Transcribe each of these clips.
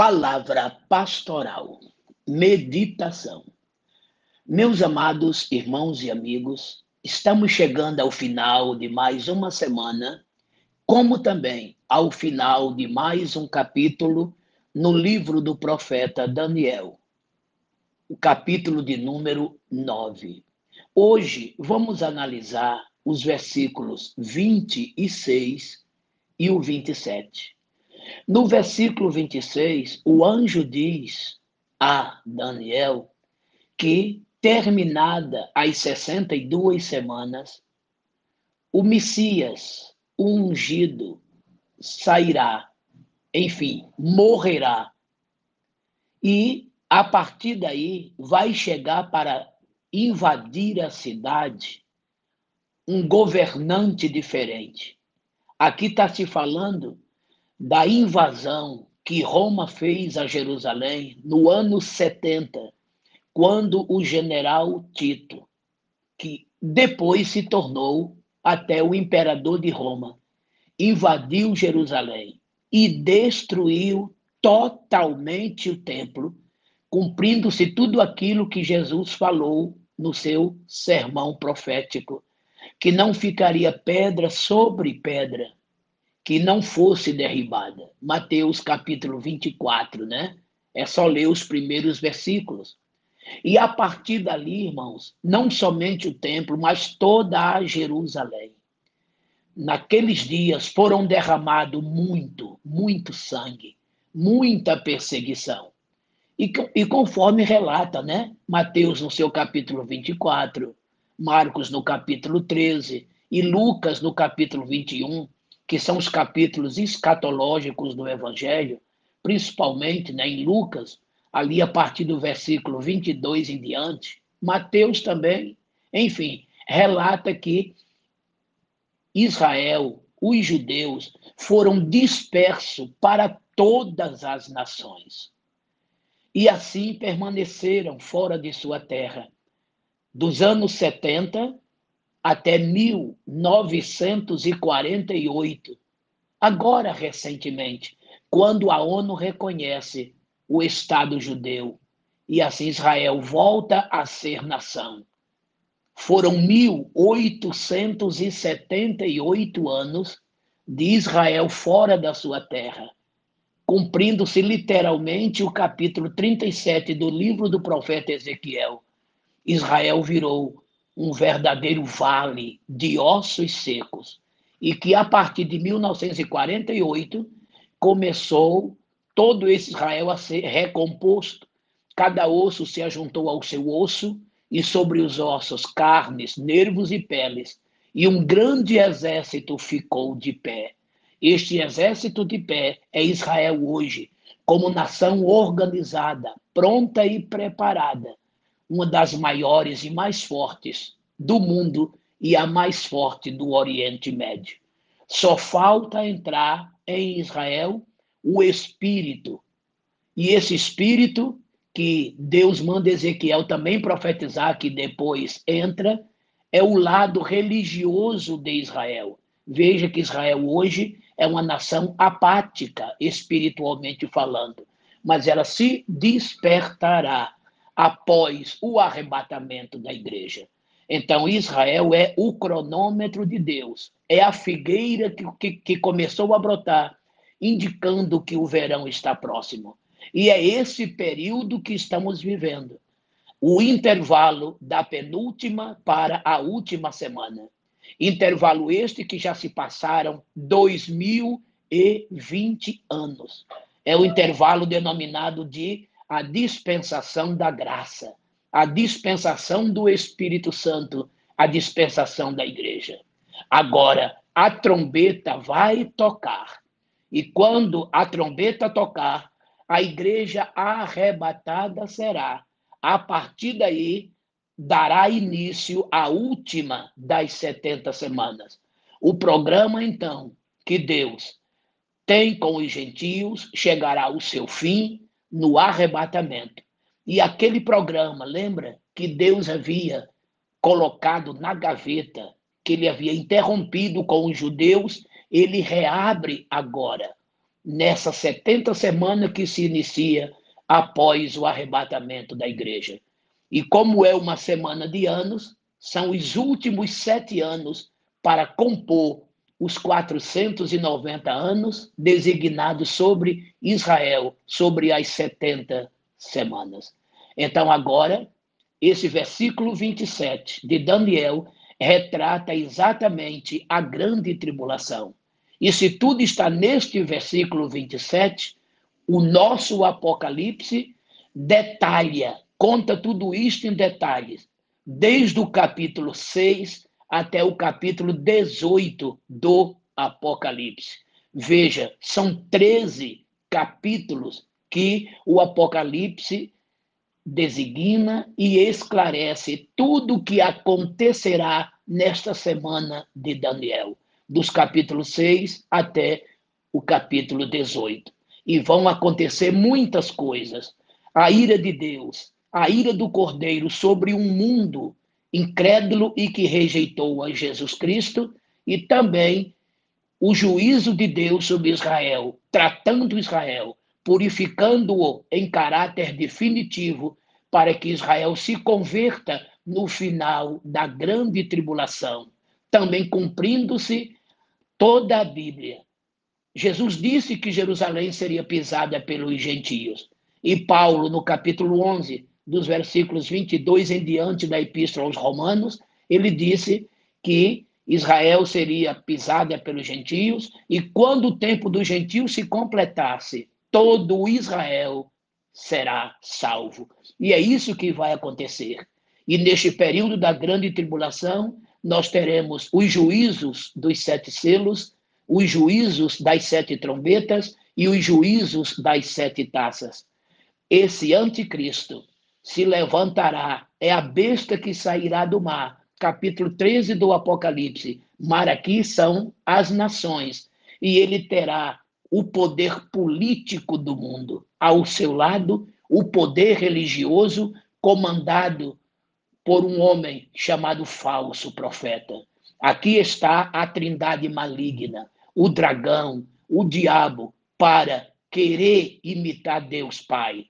Palavra pastoral, meditação. Meus amados irmãos e amigos, estamos chegando ao final de mais uma semana, como também ao final de mais um capítulo no livro do profeta Daniel, o capítulo de número 9. Hoje vamos analisar os versículos 26 e o 27. No versículo 26, o anjo diz a Daniel que, terminada as 62 semanas, o Messias, o ungido, sairá, enfim, morrerá. E, a partir daí, vai chegar para invadir a cidade um governante diferente. Aqui está se falando da invasão que Roma fez a Jerusalém no ano 70, quando o general Tito, que depois se tornou até o imperador de Roma, invadiu Jerusalém e destruiu totalmente o templo, cumprindo-se tudo aquilo que Jesus falou no seu sermão profético, que não ficaria pedra sobre pedra que não fosse derribada. Mateus capítulo 24, né? É só ler os primeiros versículos. E a partir dali, irmãos, não somente o templo, mas toda a Jerusalém. Naqueles dias foram derramado muito, muito sangue, muita perseguição. E, e conforme relata, né? Mateus no seu capítulo 24, Marcos no capítulo 13 e Lucas no capítulo 21, que são os capítulos escatológicos do Evangelho, principalmente né, em Lucas, ali a partir do versículo 22 em diante, Mateus também, enfim, relata que Israel, os judeus, foram dispersos para todas as nações. E assim permaneceram fora de sua terra. Dos anos 70 até 1948, agora recentemente, quando a ONU reconhece o Estado judeu e assim Israel volta a ser nação. Foram 1878 anos de Israel fora da sua terra, cumprindo-se literalmente o capítulo 37 do livro do profeta Ezequiel. Israel virou um verdadeiro vale de ossos secos e que a partir de 1948 começou todo esse Israel a ser recomposto. Cada osso se ajuntou ao seu osso e sobre os ossos carnes, nervos e peles, e um grande exército ficou de pé. Este exército de pé é Israel hoje, como nação organizada, pronta e preparada uma das maiores e mais fortes do mundo e a mais forte do Oriente Médio. Só falta entrar em Israel o Espírito. E esse Espírito que Deus manda Ezequiel também profetizar, que depois entra, é o lado religioso de Israel. Veja que Israel hoje é uma nação apática, espiritualmente falando, mas ela se despertará após o arrebatamento da igreja. Então, Israel é o cronômetro de Deus, é a figueira que, que, que, começou a brotar, indicando que o verão está próximo. E é esse período que estamos vivendo o intervalo da penúltima para a última semana. Intervalo este que já se passaram 2020 anos. É o intervalo denominado de a dispensação da graça, a dispensação do Espírito Santo, a dispensação da igreja. Agora, a trombeta vai tocar. E quando a trombeta tocar, a igreja arrebatada será. A partir daí, dará início à última das 70 semanas. O programa, então, que Deus tem com os gentios chegará ao seu fim no arrebatamento. E aquele programa, lembra que Deus havia colocado na gaveta, que ele havia interrompido com os judeus, ele reabre agora. nessa 70 semana que se inicia após o arrebatamento da igreja. E como é uma semana de anos, são os últimos sete anos para compor os 490 anos designados sobre Israel, sobre as 70 semanas. Então, agora, esse versículo 27 de Daniel retrata exatamente a grande tribulação. E se tudo está neste versículo 27, o nosso Apocalipse detalha, conta tudo isto em detalhes, desde o capítulo 6 até o capítulo 18 do Apocalipse. Veja, são 13 capítulos que o Apocalipse designa e esclarece tudo o que acontecerá nesta semana de Daniel, dos capítulos 6 até o capítulo 18. E vão acontecer muitas coisas. A ira de Deus, a ira do Cordeiro sobre um mundo incrédulo e que rejeitou a Jesus Cristo, e também o juízo de Deus sobre Israel, tratando Israel, purificando-o em caráter definitivo, para que Israel se converta no final da grande tribulação, também cumprindo-se toda a Bíblia. Jesus disse que Jerusalém seria pisada pelos gentios. E Paulo, no capítulo 11, dos versículos 22 em diante da Epístola aos Romanos, ele disse que Israel seria pisada pelos gentios, e quando o tempo dos gentios se completasse, todo Israel será salvo. E é isso que vai acontecer. E neste período da grande tribulação, nós teremos os juízos dos sete selos, os juízos das sete trombetas e os juízos das sete taças. Esse anticristo se levantará, é a besta que sairá do mar. Capítulo 13 do Apocalipse. Mar aqui são as nações, e ele terá o poder político do mundo. Ao seu lado, o poder religioso comandado por um homem chamado falso profeta. Aqui está a trindade maligna, o dragão, o diabo, para querer imitar Deus Pai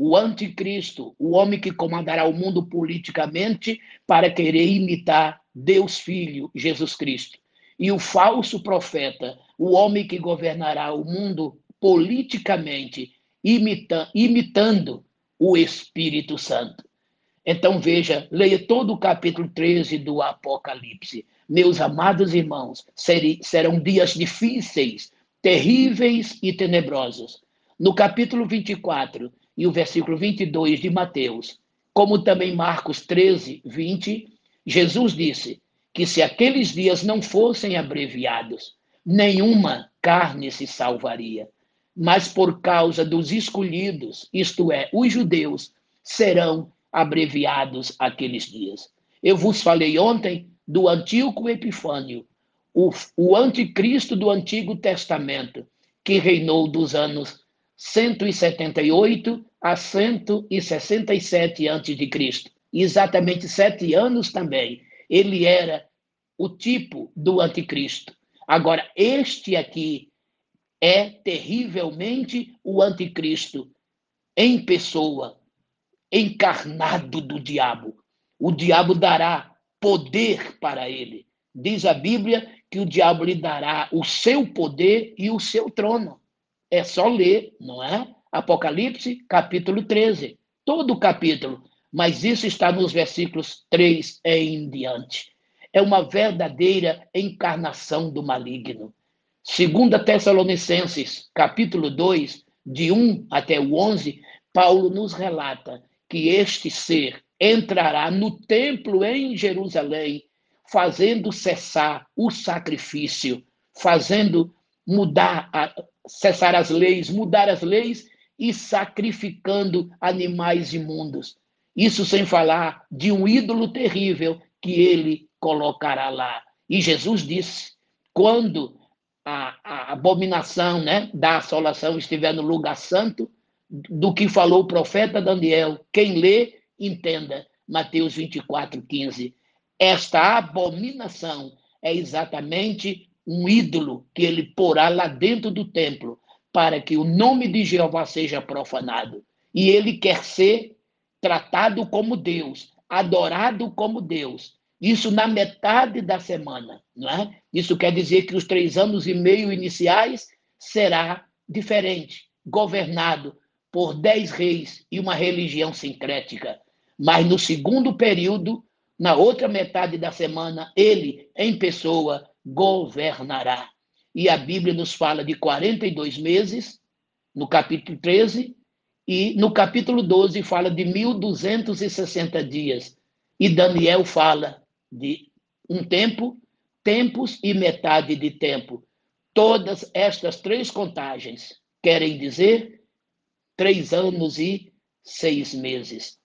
o anticristo, o homem que comandará o mundo politicamente para querer imitar Deus Filho, Jesus Cristo. E o falso profeta, o homem que governará o mundo politicamente, imita, imitando o Espírito Santo. Então veja, leia todo o capítulo 13 do Apocalipse. Meus amados irmãos, serão dias difíceis, terríveis e tenebrosos. No capítulo 24, e o versículo 22 de Mateus, como também Marcos 13, 20, Jesus disse que se aqueles dias não fossem abreviados, nenhuma carne se salvaria. Mas por causa dos escolhidos, isto é, os judeus, serão abreviados aqueles dias. Eu vos falei ontem do Antíoco Epifânio, o, o anticristo do Antigo Testamento, que reinou dos anos 178 a 167 a.C. Exatamente sete anos também. Ele era o tipo do anticristo. Agora, este aqui é terrivelmente o anticristo em pessoa, encarnado do diabo. O diabo dará poder para ele. Diz a Bíblia que o diabo lhe dará o seu poder e o seu trono. É só ler, não é? Apocalipse, capítulo 13. Todo o capítulo. Mas isso está nos versículos 3 em diante. É uma verdadeira encarnação do maligno. Segunda Tessalonicenses, capítulo 2, de 1 até o 11, Paulo nos relata que este ser entrará no templo em Jerusalém, fazendo cessar o sacrifício, fazendo mudar, a, cessar as leis, mudar as leis e sacrificando animais imundos. Isso sem falar de um ídolo terrível que ele colocará lá. E Jesus disse: quando a, a abominação né, da assolação estiver no lugar santo, do que falou o profeta Daniel, quem lê, entenda. Mateus 24, 15. Esta abominação é exatamente um ídolo que ele porá lá dentro do templo para que o nome de Jeová seja profanado. E ele quer ser tratado como Deus, adorado como Deus. Isso na metade da semana, não é? Isso quer dizer que os três anos e meio iniciais será diferente, governado por dez reis e uma religião sincrética. Mas no segundo período, na outra metade da semana, ele, em pessoa, governará. E a Bíblia nos fala de 42 meses, no capítulo 13, e no capítulo 12 fala de 1260 dias. E Daniel fala de um tempo, tempos e metade de tempo. Todas estas três contagens querem dizer três anos e seis meses.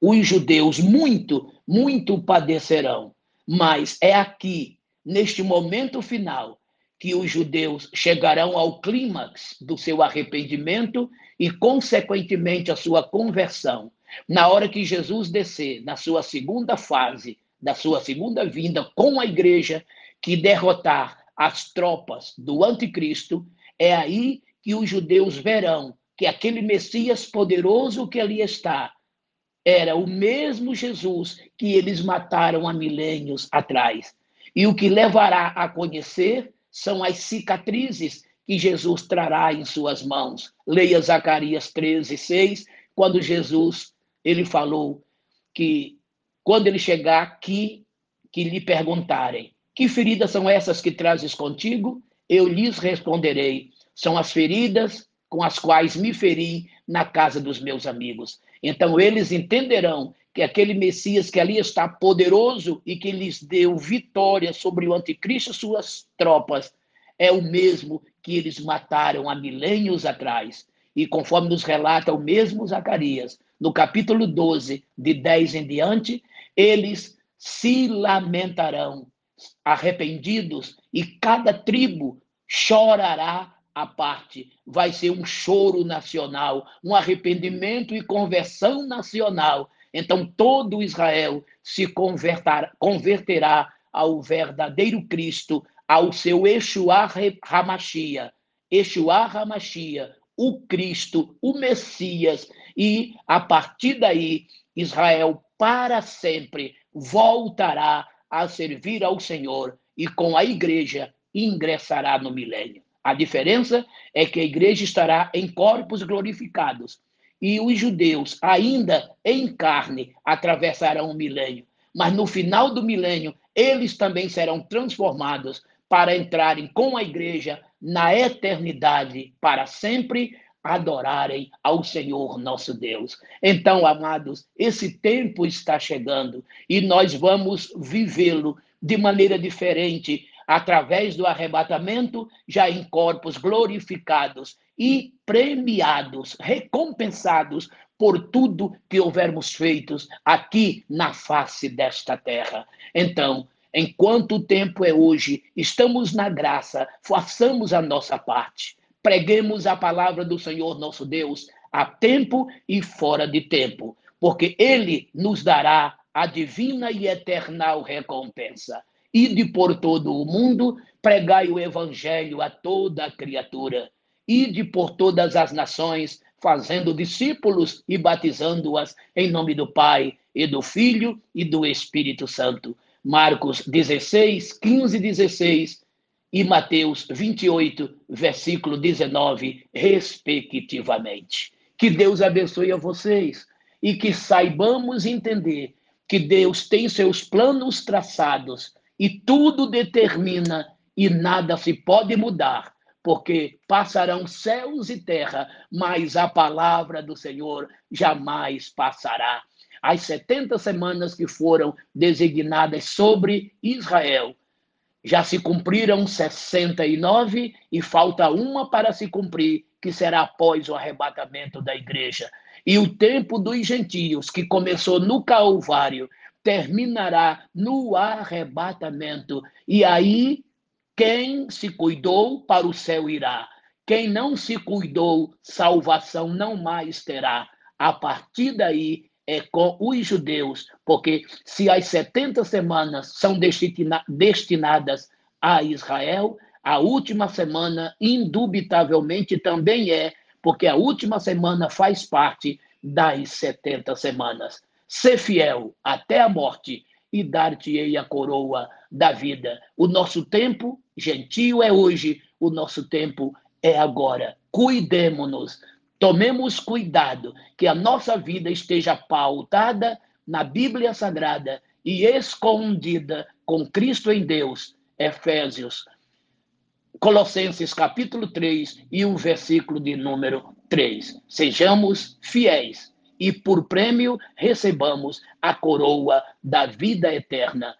Os judeus muito, muito padecerão, mas é aqui, neste momento final, que os judeus chegarão ao clímax do seu arrependimento e, consequentemente, a sua conversão. Na hora que Jesus descer, na sua segunda fase, da sua segunda vinda com a igreja, que derrotar as tropas do anticristo, é aí que os judeus verão que aquele Messias poderoso que ali está era o mesmo Jesus que eles mataram há milênios atrás. E o que levará a conhecer são as cicatrizes que Jesus trará em suas mãos. Leia Zacarias 13, 6, quando Jesus ele falou que quando ele chegar aqui, que lhe perguntarem: Que feridas são essas que trazes contigo? Eu lhes responderei: São as feridas com as quais me feri na casa dos meus amigos. Então eles entenderão que aquele Messias que ali está poderoso e que lhes deu vitória sobre o anticristo e suas tropas, é o mesmo que eles mataram há milênios atrás. E conforme nos relata o mesmo Zacarias, no capítulo 12, de 10 em diante, eles se lamentarão, arrependidos, e cada tribo chorará à parte. Vai ser um choro nacional, um arrependimento e conversão nacional então todo Israel se converterá ao verdadeiro Cristo, ao seu Yeshua Hamashia, Yeshua Hamashia, o Cristo, o Messias, e a partir daí Israel para sempre voltará a servir ao Senhor e com a igreja ingressará no milênio. A diferença é que a igreja estará em corpos glorificados e os judeus, ainda em carne, atravessarão o milênio. Mas no final do milênio, eles também serão transformados para entrarem com a igreja na eternidade para sempre adorarem ao Senhor nosso Deus. Então, amados, esse tempo está chegando e nós vamos vivê-lo de maneira diferente através do arrebatamento, já em corpos glorificados e premiados, recompensados por tudo que houvermos feito aqui na face desta terra. Então, enquanto o tempo é hoje, estamos na graça, façamos a nossa parte. Preguemos a palavra do Senhor nosso Deus a tempo e fora de tempo, porque ele nos dará a divina e eternal recompensa. Ide por todo o mundo, pregai o evangelho a toda criatura. Ide por todas as nações, fazendo discípulos e batizando-as em nome do Pai e do Filho e do Espírito Santo. Marcos 16, 15 e 16 e Mateus 28, versículo 19, respectivamente. Que Deus abençoe a vocês e que saibamos entender que Deus tem seus planos traçados e tudo determina e nada se pode mudar, porque passarão céus e terra, mas a palavra do Senhor jamais passará. As 70 semanas que foram designadas sobre Israel já se cumpriram 69 e falta uma para se cumprir, que será após o arrebatamento da igreja. E o tempo dos gentios, que começou no Calvário, terminará no arrebatamento. E aí, quem se cuidou para o céu irá. Quem não se cuidou, salvação não mais terá. A partir daí é com os judeus, porque se as 70 semanas são destina destinadas a Israel, A última semana, indubitavelmente, também é, porque a última semana faz parte das 70 semanas. Ser fiel até a morte e dar-te-ei a coroa da vida. O nosso tempo gentio é hoje, o nosso tempo é agora. Cuidemos-nos, tomemos cuidado que a nossa vida esteja pautada na Bíblia Sagrada e escondida com Cristo em Deus. Efésios, Colossenses capítulo 3 e o versículo de número 3. Sejamos fiéis e por prêmio recebamos a coroa da vida eterna.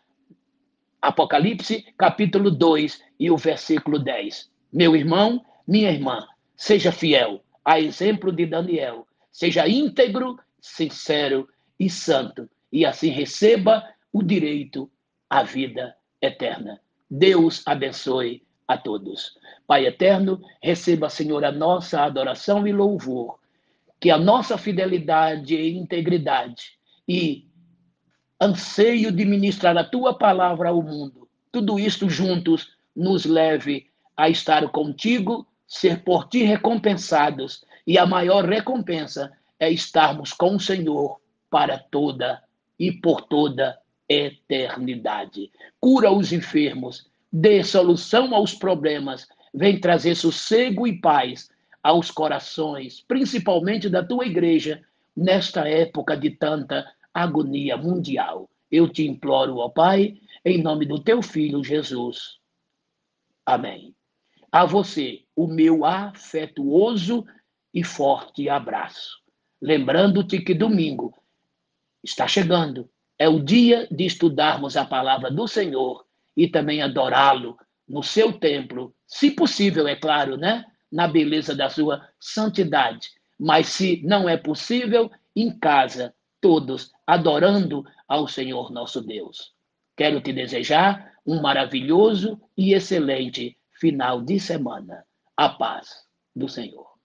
Apocalipse, capítulo 2 e o versículo 10. Meu irmão, minha irmã, seja fiel, a exemplo de Daniel, seja íntegro, sincero e santo, e assim receba o direito à vida eterna. Deus abençoe a todos. Pai eterno, receba, Senhor, a nossa adoração e louvor que a nossa fidelidade e integridade e anseio de ministrar a tua palavra ao mundo, tudo isto juntos nos leve a estar contigo, ser por ti recompensados, e a maior recompensa é estarmos com o Senhor para toda e por toda eternidade. Cura os enfermos, dê solução aos problemas, vem trazer sossego e paz aos corações, principalmente da tua igreja, nesta época de tanta agonia mundial. Eu te imploro, ó Pai, em nome do teu filho Jesus. Amém. A você, o meu afetuoso e forte abraço. Lembrando-te que domingo está chegando. É o dia de estudarmos a palavra do Senhor e também adorá-lo no seu templo, se possível, é claro, né? Na beleza da sua santidade. Mas se não é possível, em casa, todos adorando ao Senhor nosso Deus. Quero te desejar um maravilhoso e excelente final de semana. A paz do Senhor.